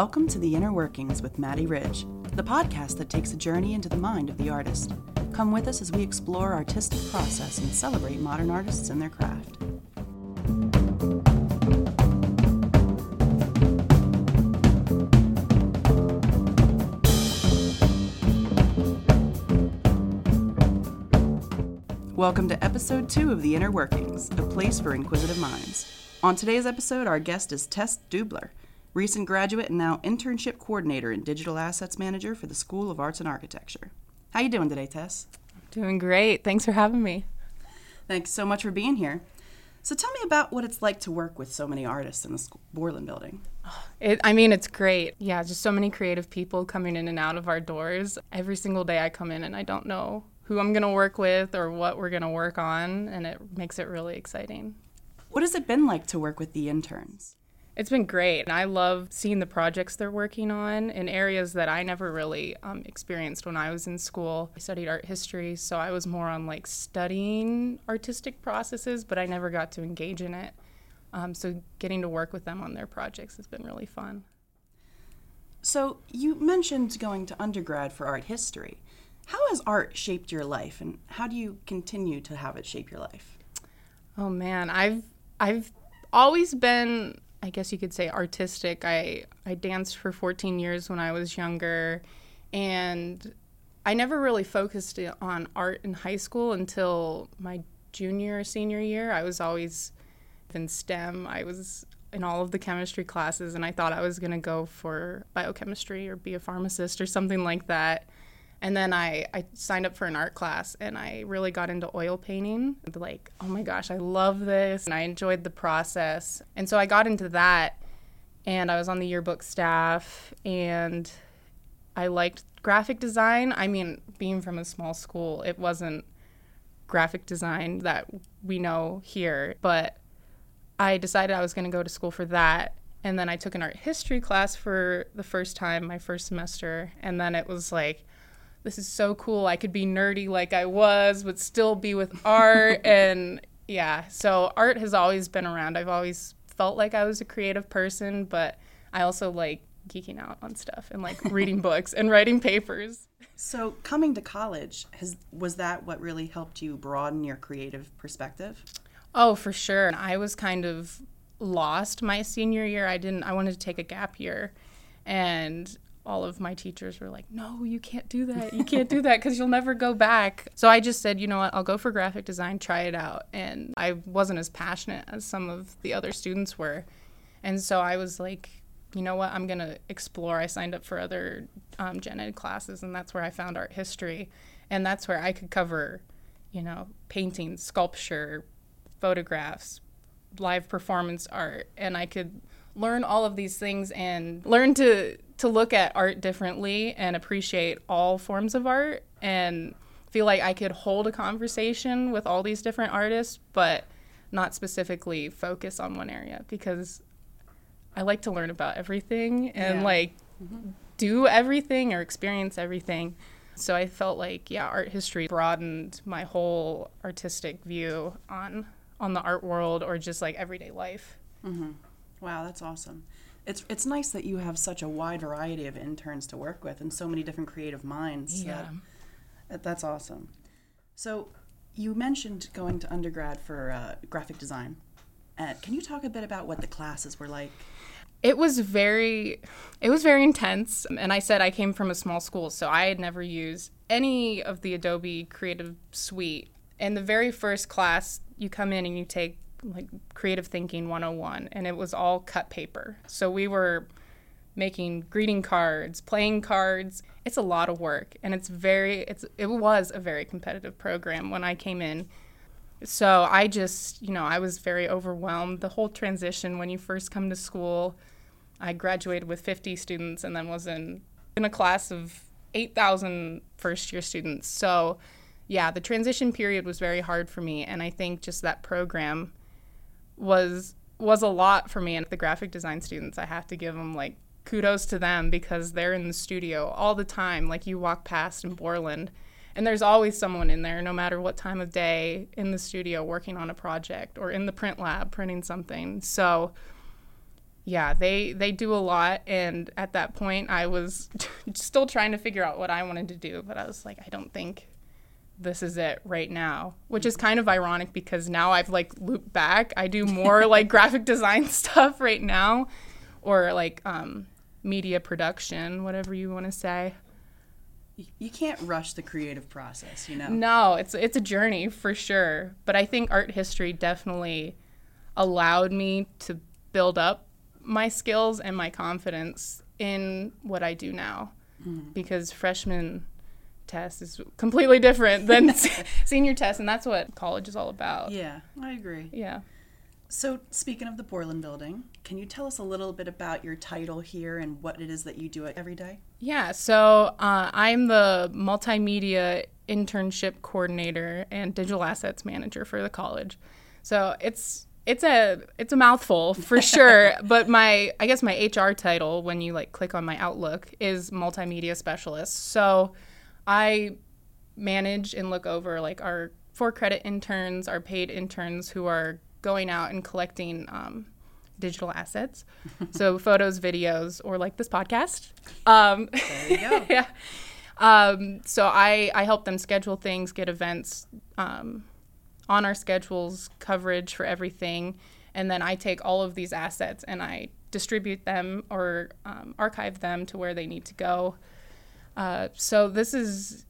Welcome to the Inner Workings with Madi Ridge, the podcast that takes a journey into the mind of the artist. Come with us as we explore artistic process and celebrate modern artists and their craft. Welcome to episode two of The Inner Workings, a place for inquisitive minds. On today's episode, our guest is Tess Dubler, recent graduate and now internship coordinator and digital assets manager for the School of Arts and Architecture. How you doing today, Tess? Doing great. Thanks for having me. Thanks so much for being here. So tell me about what it's like to work with so many artists in the school, Borland building. It, I mean, it's great. Yeah, just so many creative people coming in and out of our doors. Every single day I come in and I don't know who I'm going to work with or what we're going to work on, and it makes it really exciting. What has it been like to work with the interns? It's been great. And I love seeing the projects they're working on in areas that I never really um, experienced when I was in school. I studied art history, so I was more on like studying artistic processes, but I never got to engage in it. Um, so getting to work with them on their projects has been really fun. So you mentioned going to undergrad for art history. How has art shaped your life, and how do you continue to have it shape your life? Oh man, I've I've always been, I guess you could say, artistic. I I danced for 14 years when I was younger, and I never really focused on art in high school until my junior or senior year. I was always in STEM. I was in all of the chemistry classes, and I thought I was going to go for biochemistry or be a pharmacist or something like that. And then I, I signed up for an art class and I really got into oil painting. Like, oh my gosh, I love this. And I enjoyed the process. And so I got into that and I was on the yearbook staff and I liked graphic design. I mean, being from a small school, it wasn't graphic design that we know here, but I decided I was going to go to school for that. And then I took an art history class for the first time, my first semester. And then it was like, this is so cool. I could be nerdy like I was, but still be with art. and yeah, so art has always been around. I've always felt like I was a creative person, but I also like geeking out on stuff and like reading books and writing papers. So, coming to college, has was that what really helped you broaden your creative perspective? Oh, for sure. I was kind of lost my senior year. I didn't I wanted to take a gap year. And all of my teachers were like, no, you can't do that. You can't do that because you'll never go back. So I just said, you know what, I'll go for graphic design, try it out. And I wasn't as passionate as some of the other students were. And so I was like, you know what, I'm going to explore. I signed up for other um, gen ed classes, and that's where I found art history. And that's where I could cover, you know, painting, sculpture, photographs, live performance art. And I could learn all of these things and learn to to look at art differently and appreciate all forms of art and feel like I could hold a conversation with all these different artists, but not specifically focus on one area because I like to learn about everything and yeah. like mm-hmm. do everything or experience everything. So I felt like yeah, art history broadened my whole artistic view on on the art world or just like everyday life. Mm-hmm. Wow, that's awesome it's it's nice that you have such a wide variety of interns to work with and so many different creative minds. Yeah, that, that's awesome. So you mentioned going to undergrad for uh, graphic design. Uh, can you talk a bit about what the classes were like? It was very, it was very intense. And I said I came from a small school, so I had never used any of the Adobe Creative Suite. And the very first class, you come in and you take like creative thinking 101 and it was all cut paper. So we were making greeting cards playing cards. It's a lot of work and it's very it's it was a very competitive program when i came in. So i just you know i was very overwhelmed. The whole transition when you first come to school i graduated with 50 students and then was in in a class of 8000 first year students. So yeah the transition period was very hard for me and i think just that program was was a lot for me and the graphic design students i have to give them like kudos to them because they're in the studio all the time. Like you walk past in borland and there's always someone in there no matter what time of day in the studio working on a project or in the print lab printing something. So yeah, they they do a lot and at that point I was still trying to figure out what I wanted to do, but I was like I don't think this is it right now, which is kind of ironic because now I've like looped back. I do more like graphic design stuff right now or like um, media production, whatever you want to say. You can't rush the creative process, you know. No, it's it's a journey for sure, but I think art history definitely allowed me to build up my skills and my confidence in what I do now. Mm. Because freshman Tess is completely different than senior Tess, and that's what college is all about. Yeah, I agree. Yeah. So, speaking of the Borland building, can you tell us a little bit about your title here and what it is that you do every day? Yeah, so uh, I'm the multimedia internship coordinator and digital assets manager for the college. So it's it's a it's a mouthful for sure but my i guess my hr title when you like click on my outlook is multimedia specialist so i manage and look over like our for credit interns our paid interns who are going out and collecting um, digital assets so photos videos or like this podcast um, there you go yeah um, so I, I help them schedule things get events um, on our schedules, coverage for everything. And then I take all of these assets and I distribute them or um, archive them to where they need to go. Uh, so this is,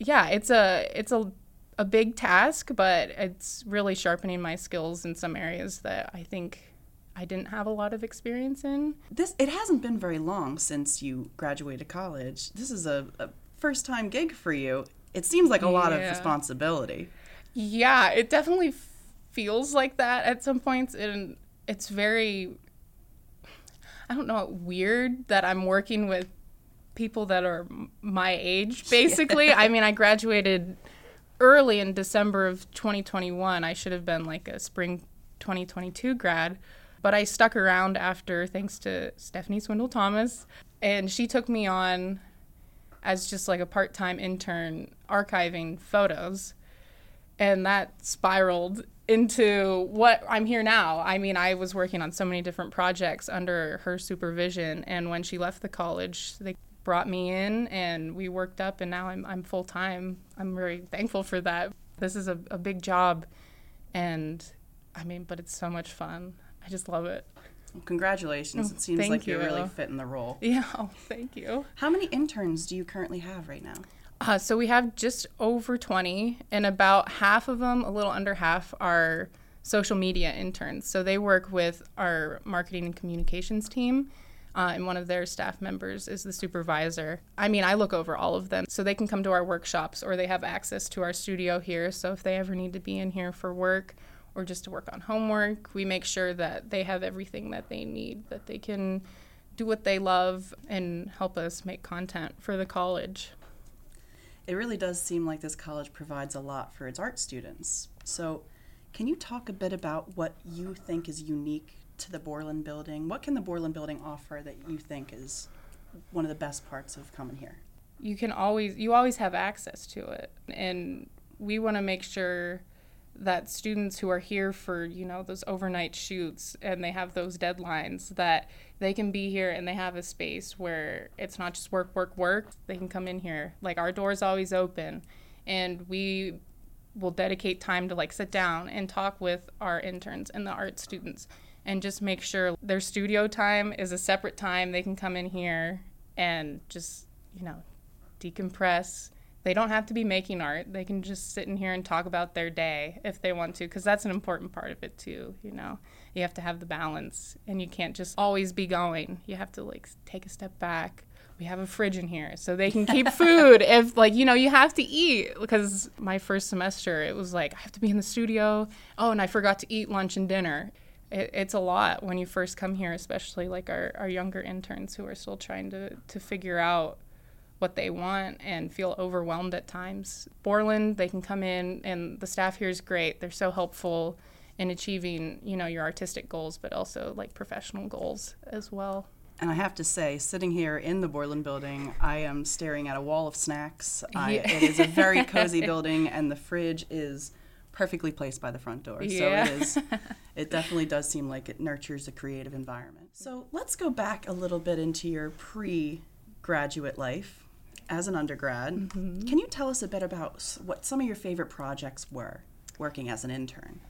yeah, it's a it's a a big task, but it's really sharpening my skills in some areas that I think I didn't have a lot of experience in. This it hasn't been very long since you graduated college. This is a, a first time gig for you. It seems like a lot of responsibility. Yeah, it definitely feels like that at some points, and it's very, I don't know, weird that I'm working with people that are my age, basically. I mean, I graduated early in December of 2021. I should have been like a spring 2022 grad, but I stuck around after, thanks to Stephanie Swindle Thomas, and she took me on as just like a part time intern archiving photos and that spiraled into what I'm here now. I mean, I was working on so many different projects under her supervision, and when she left the college, they brought me in and we worked up, and now I'm, I'm full time. I'm very thankful for that. This is a, a big job, and I mean, but it's so much fun. I just love it. Well, congratulations. it seems like you. are really fit in the role. Yeah, oh, thank you. How many interns do you currently have right now? Uh, so we have just over 20, and about half of them, a little under half, are social media interns. So they work with our marketing and communications team. Uh, and one of their staff members is the supervisor. I mean, I look over all of them. So they can come to our workshops or they have access to our studio here. So if they ever need to be in here for work or just to work on homework, we make sure that they have everything that they need, that they can do what they love and help us make content for the college it really does seem like this college provides a lot for its art students. So, can you talk a bit about what you think is unique to the Borland building? What can the Borland building offer that you think is one of the best parts of coming here? You can always you always have access to it. And we want to make sure that students who are here for you know those overnight shoots and they have those deadlines that they can be here and they have a space where it's not just work work work they can come in here like our doors always open and we will dedicate time to like sit down and talk with our interns and the art students and just make sure their studio time is a separate time they can come in here and just you know decompress they don't have to be making art. They can just sit in here and talk about their day if they want to, because that's an important part of it too. You know, you have to have the balance, and you can't just always be going. You have to like take a step back. We have a fridge in here, so they can keep food if like you know you have to eat. Because my first semester, it was like I have to be in the studio. Oh, and I forgot to eat lunch and dinner. It, it's a lot when you first come here, especially like our, our younger interns who are still trying to, to figure out what they want and feel overwhelmed at times. Borland, they can come in and the staff here is great. They're so helpful in achieving, you know, your artistic goals, but also like professional goals as well. And I have to say, sitting here in the Borland building, I am staring at a wall of snacks. I, it is a very cozy building, and the fridge is perfectly placed by the front door. Yeah. So it is. It definitely does seem like it nurtures a creative environment. So let's go back a little bit into your pre-graduate life as an undergrad. Mm-hmm. Can you tell us a bit about what some of your favorite projects were working as an intern?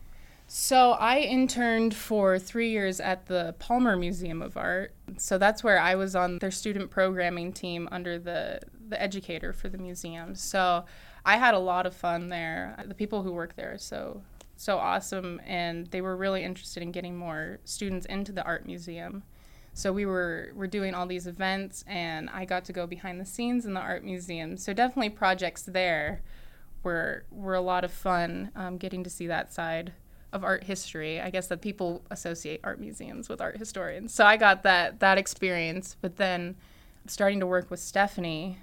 So I interned for three years at the Palmer Museum of Art. So that's where I was on their student programming team under the the educator for the museum. So I had a lot of fun there. The people who work there are so so awesome, and they were really interested in getting more students into the art museum. So we were we're doing all these events, and I got to go behind the scenes in the art museum. So definitely projects there were were a lot of fun. Um, getting to see that side of art history. I guess that people associate art museums with art historians. So I got that that experience, but then starting to work with Stephanie,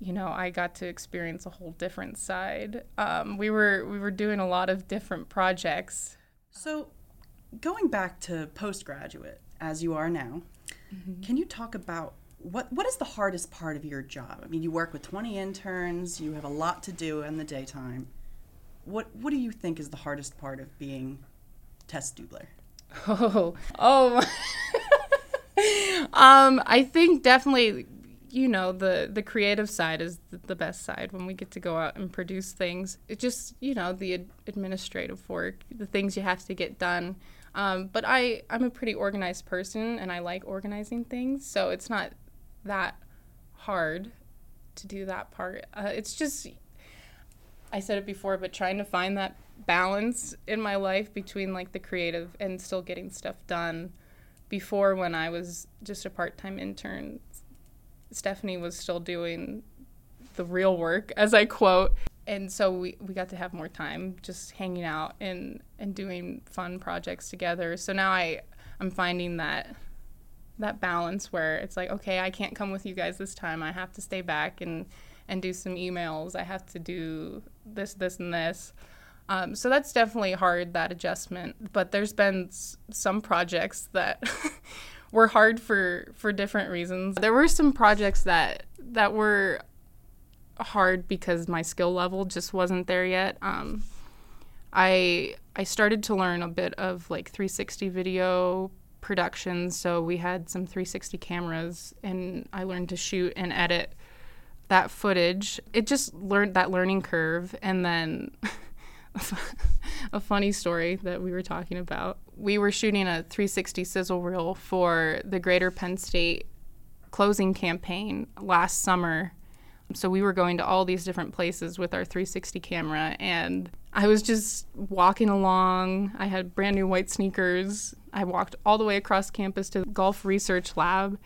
you know, I got to experience a whole different side. Um, we were we were doing a lot of different projects. So, going back to postgraduate, as you are now, can you talk about what what is the hardest part of your job? I mean, you work with 20 interns, you have a lot to do in the daytime. What what do you think is the hardest part of being Tess Dubler? Oh, oh. um, I think definitely, you know, the the creative side is the, best side when we get to go out and produce things. It just, you know, the ad- administrative work, the things you have to get done. Um, but I I'm a pretty organized person and I like organizing things, so it's not that hard to do that part. Uh, it's just I said it before, but trying to find that balance in my life between like the creative and still getting stuff done. Before, when I was just a part time intern, Stephanie was still doing the real work, as I quote. And so we, we got to have more time just hanging out and, and doing fun projects together. So now I, I'm finding that that balance where it's like, okay, I can't come with you guys this time. I have to stay back and, and do some emails. I have to do this, this, and this. Um, so that's definitely hard, that adjustment. But there's been s- some projects that were hard for, for different reasons. There were some projects that that were hard because my skill level just wasn't there yet. Um, I I started to learn a bit of like 360 video production, so we had some 360 cameras, and I learned to shoot and edit that footage. It just learned that learning curve, and then a funny story that we were talking about. We were shooting a 360 sizzle reel for the Greater Penn State closing campaign last summer. So we were going to all these different places with our 360 camera, and I was just walking along. I had brand new white sneakers. I walked all the way across campus to the Golf Research Lab,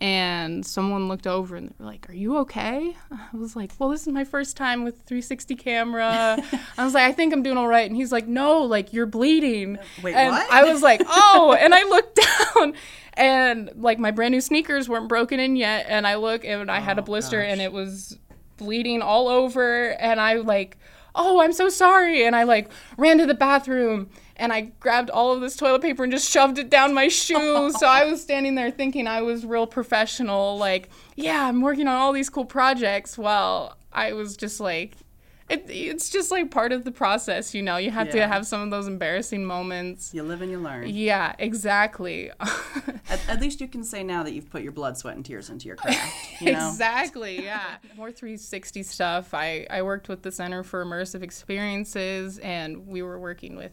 and someone looked over and they were like, "Are you okay?" I was like, "Well, this is my first time with 360 camera." I was like, "I think I'm doing all right," and he's like, "No, like you're bleeding." Wait, and what? I was like, "Oh!" and I looked down, and like my brand new sneakers weren't broken in yet, and I look and I had a Oh, blister and it was bleeding all over, and I like. Oh, I'm so sorry. And I like ran to the bathroom and I grabbed all of this toilet paper and just shoved it down my shoe. so I was standing there thinking I was real professional, like, yeah, I'm working on all these cool projects. While I was just like, it, it's just like part of the process, you know. You have to have some of those embarrassing moments. You live and you learn. Yeah, exactly. At, at least you can say now that you've put your blood, sweat, and tears into your craft. You know? Exactly, yeah. More 360 stuff. I, I worked with the Center for Immersive Experiences, and we were working with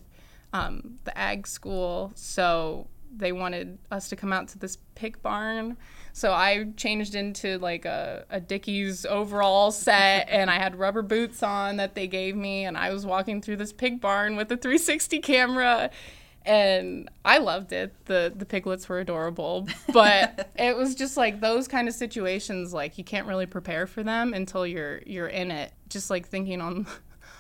um, the ag school. So they wanted us to come out to this pig barn. So I changed into like a, a Dickies overall set, and I had rubber boots on that they gave me, and I was walking through this pig barn with a 360 camera and I loved it. The the piglets were adorable, but it was just like those kind of situations like you can't really prepare for them until you're you're in it. Just like thinking on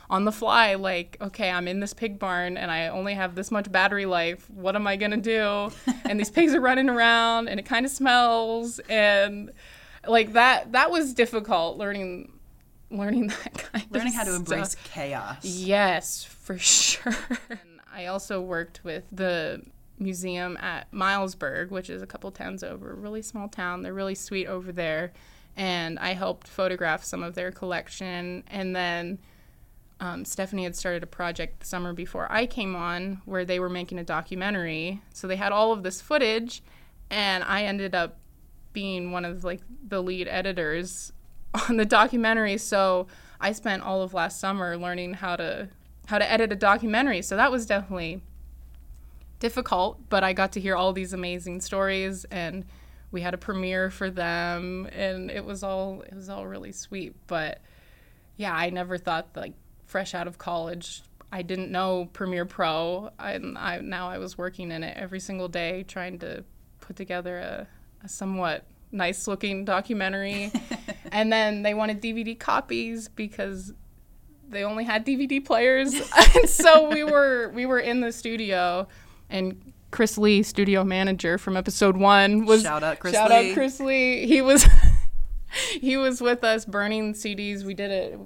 on the fly like okay, I'm in this pig barn and I only have this much battery life. What am I going to do? And these pigs are running around and it kind of smells and like that that was difficult learning learning that kind of Learning of how to stuff. embrace chaos. Yes, for sure. And I also worked with the museum at Milesburg, which is a couple towns over, a really small town. They're really sweet over there. And I helped photograph some of their collection. And then um, Stephanie had started a project the summer before I came on where they were making a documentary. So they had all of this footage, and I ended up being one of like the lead editors on the documentary. So I spent all of last summer learning how to how to edit a documentary. So that was definitely difficult, but I got to hear all these amazing stories and we had a premiere for them and it was all it was all really sweet, but yeah, I never thought like fresh out of college I didn't know Premiere Pro and I now I was working in it every single day trying to put together a, a somewhat nice looking documentary. and then they wanted DVD copies because they only had DVD players. and so we were we were in the studio and Chris Lee, studio manager from episode one, was shout out Chris shout Lee. out Chris Lee. He was he was with us burning CDs. We did it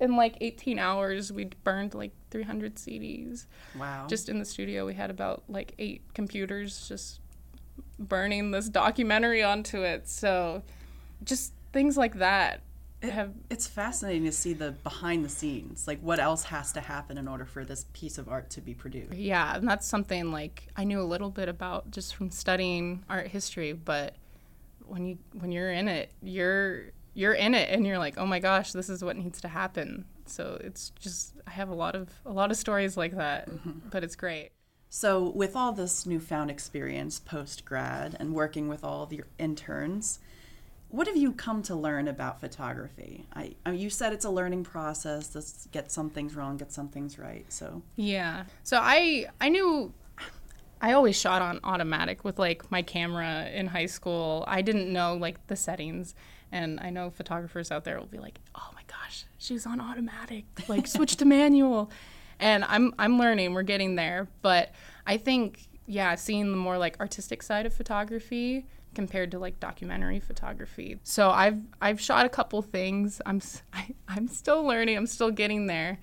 in like 18 hours. We burned like 300 CDs. Wow. Just in the studio, we had about like eight computers just burning this documentary onto it. So just things like that It- have it's fascinating to see the behind the scenes, like what else has to happen in order for this piece of art to be produced. yeah, and that's something like I knew a little bit about just from studying art history, but when you when you're in it, you're you're in it and you're like, "Oh my gosh, this is what needs to happen." So it's just I have a lot of a lot of stories like that, mm-hmm. but it's great. So, with all this newfound experience post grad and working with all of your interns, what have you come to learn about photography? I, I you said it's a learning process. Let's get some things wrong, get some things right. So, Yeah. So I I knew I always shot on automatic with like my camera in high school. I didn't know like the settings and I know photographers out there will be like, "Oh my gosh, she's on automatic. Like switch to manual." And I'm I'm learning, we're getting there, but I think yeah, seeing the more like artistic side of photography compared to like documentary photography. So I've I've shot a couple things. I'm s- I, I'm still learning. I'm still getting there.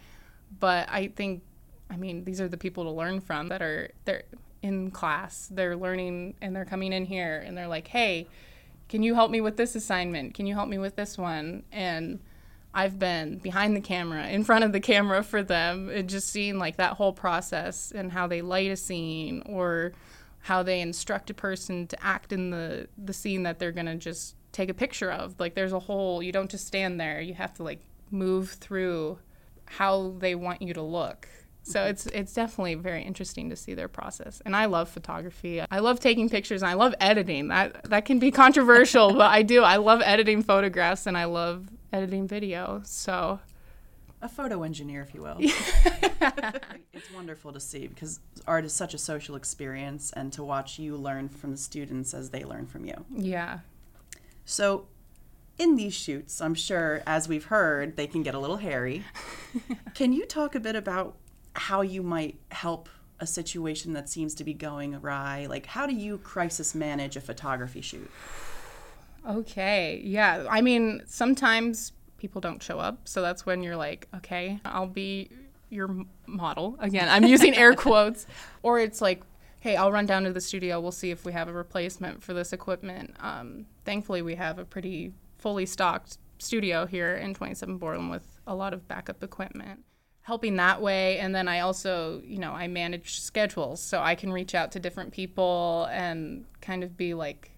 But I think I mean, these are the people to learn from that are they're in class. They're learning and they're coming in here and they're like, "Hey, can you help me with this assignment? Can you help me with this one?" And I've been behind the camera, in front of the camera for them, and just seeing like that whole process and how they light a scene or how they instruct a person to act in the the scene that they're gonna just take a picture of. Like there's a whole you don't just stand there. You have to like move through how they want you to look. So it's it's definitely very interesting to see their process. And I love photography. I love taking pictures and I love editing. That that can be controversial, but I do. I love editing photographs and I love editing video. So a photo engineer, if you will. it's wonderful to see because art is such a social experience and to watch you learn from the students as they learn from you. yeah. So, in these shoots, I'm sure, as we've heard, they can get a little hairy. can you talk a bit about how you might help a situation that seems to be going awry? Like, how do you crisis manage a photography shoot? Okay. Yeah. I mean, sometimes people don't show up, so that's when you're like, okay, I'll be your model. Again, I'm using air quotes. Or it's like, hey, I'll run down to the studio. We'll see if we have a replacement for this equipment. Um, thankfully, we have a pretty fully stocked studio here in 27 Borland with a lot of backup equipment. Helping that way, and then I also, you know, I manage schedules, so I can reach out to different people and kind of be like,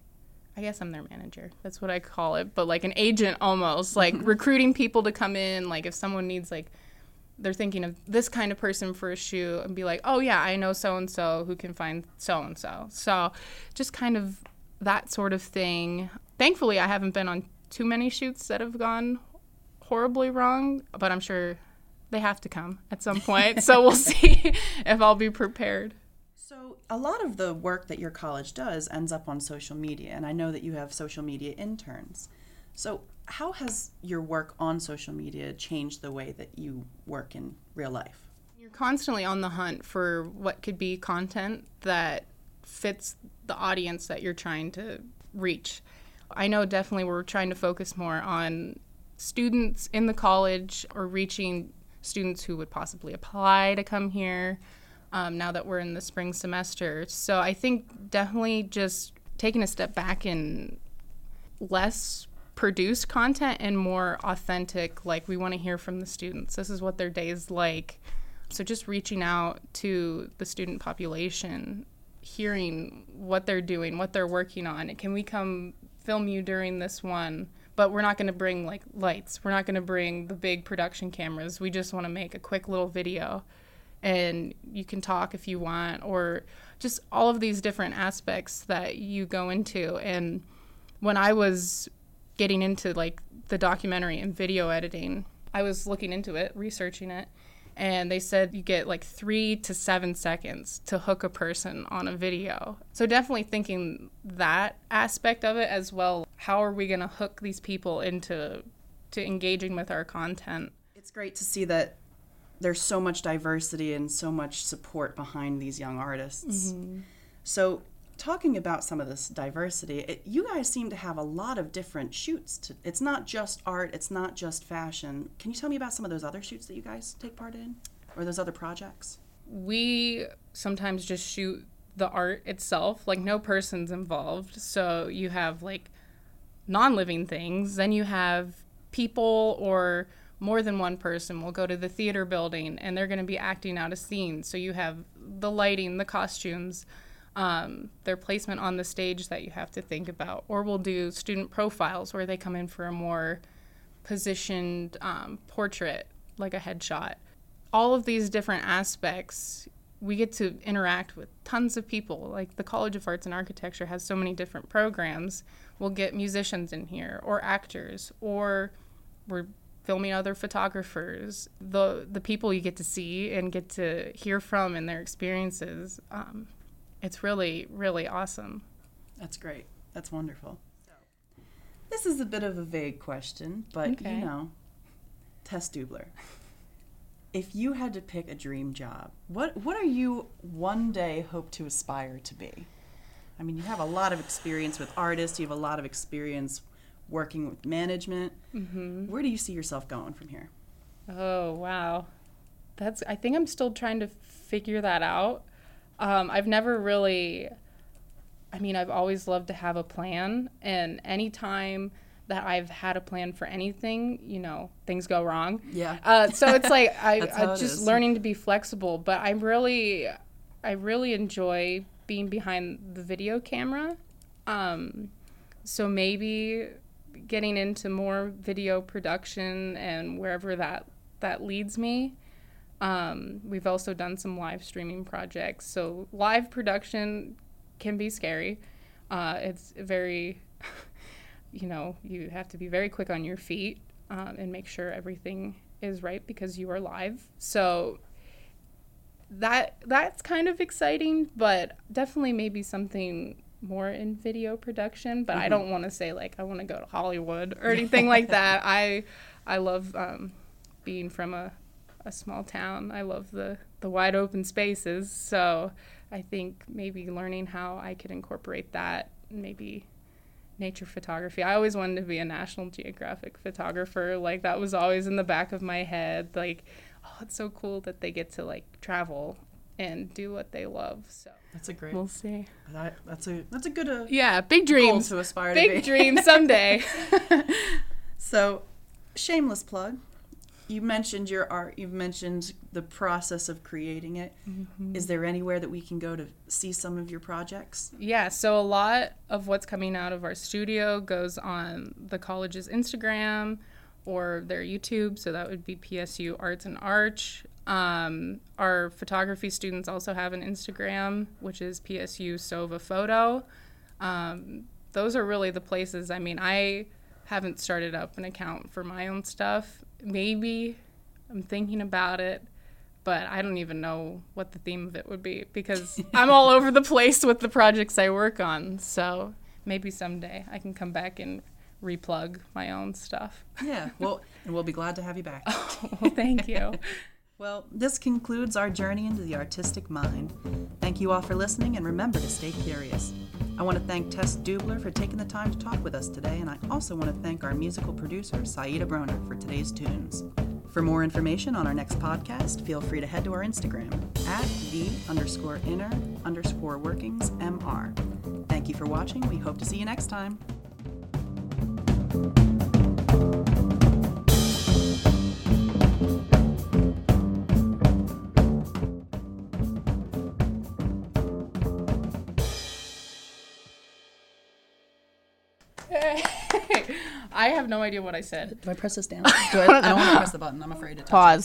I guess I'm their manager. That's what I call it, but like an agent almost, like recruiting people to come in. Like if someone needs like they're thinking of this kind of person for a shoot and be like, "Oh yeah, I know so and so who can find so and so." So, just kind of that sort of thing. Thankfully, I haven't been on too many shoots that have gone horribly wrong, but I'm sure they have to come at some point. so, we'll see if I'll be prepared. So, a lot of the work that your college does ends up on social media, and I know that you have social media interns. So, how has your work on social media changed the way that you work in real life? You're constantly on the hunt for what could be content that fits the audience that you're trying to reach. I know definitely we're trying to focus more on students in the college or reaching students who would possibly apply to come here um, now that we're in the spring semester. So I think definitely just taking a step back and less produced content and more authentic. Like, we want to hear from the students. This is what their day is like. So, just reaching out to the student population, hearing what they're doing, what they're working on. Can we come film you during this one? But we're not going to bring like lights. We're not going to bring the big production cameras. We just want to make a quick little video and you can talk if you want, or just all of these different aspects that you go into. And when I was getting into like the documentary and video editing, I was looking into it, researching it, and they said you get like three to seven seconds to hook a person on a video. So definitely thinking that aspect of it as well. How are we going to hook these people into to engaging with our content? It's great to see that there's so much diversity and so much support behind these young artists. Mm-hmm. So, talking about some of this diversity, it, you guys seem to have a lot of different shoots. To, it's not just art, it's not just fashion. Can you tell me about some of those other shoots that you guys take part in or those other projects? We sometimes just shoot the art itself, like no person's involved. So, you have like non living things, then you have people or more than one person will go to the theater building and they're going to be acting out a scene. So you have the lighting, the costumes, um, their placement on the stage that you have to think about. Or we'll do student profiles where they come in for a more positioned um, portrait, like a headshot. All of these different aspects, we get to interact with tons of people. Like the College of Arts and Architecture has so many different programs. We'll get musicians in here, or actors, or we're filming other photographers, the the people you get to see and get to hear from and their experiences. Um, it's really really awesome. That's great. That's wonderful. This is a bit of a vague question, but okay. you know, Tess Dubler. If you had to pick a dream job, what what are you one day hope to aspire to be? I mean, you have a lot of experience with artists. You have a lot of experience working with management. Mm-hmm. Where do you see yourself going from here? Oh wow, that's. I think I'm still trying to figure that out. Um, I've never really. I mean, I've always loved to have a plan, and anytime that I've had a plan for anything, you know, things go wrong. Yeah. Uh, so it's like I, am just learning to be flexible, but I really, I really enjoy being behind the video camera. Um, so maybe getting into more video production and wherever that that leads me. Um, we've also done some live streaming projects. So live production can be scary. Uh, it's very, you know, you have to be very quick on your feet um, and make sure everything is right because you are live. So that that's kind of exciting, but definitely maybe something more in video production, but mm-hmm. I don't want to say like I want to go to Hollywood or anything like that. I I love um, being from a, a small town. I love the the wide open spaces. So I think maybe learning how I could incorporate that, maybe nature photography. I always wanted to be a National Geographic photographer. Like that was always in the back of my head. Like, oh, it's so cool that they get to like travel and do what they love. So that's a great. We'll see. That, that's a that's a good. Uh, yeah, big dreams to aspire big to. Big dreams someday. so, shameless plug. You mentioned your art. You've mentioned the process of creating it. Mm-hmm. Is there anywhere that we can go to see some of your projects? Yeah, so a lot of what's coming out of our studio goes on the college's Instagram or their YouTube. So that would be PSU Arts and Arch. Um, our photography students also have an Instagram, which is PSU Sova Photo. Um, those are really the places. I mean, I haven't started up an account for my own stuff. Maybe I'm thinking about it, but I don't even know what the theme of it would be because I'm all over the place with the projects I work on. So maybe someday I can come back and replug my own stuff. Yeah, well, and we'll be glad to have you back. oh, well, thank you. Well, this concludes our journey into the artistic mind. Thank you all for listening and remember to stay curious. I want to thank Tess Dubler for taking the time to talk with us today, and I also want to thank our musical producer, Saida Broner, for today's tunes. For more information on our next podcast, feel free to head to our Instagram at the underscore inner underscore workings MR. Thank you for watching. We hope to see you next time. I have no idea what I said. Do I press this down? Do I, I don't want to press the button. I'm afraid to touch. Pause.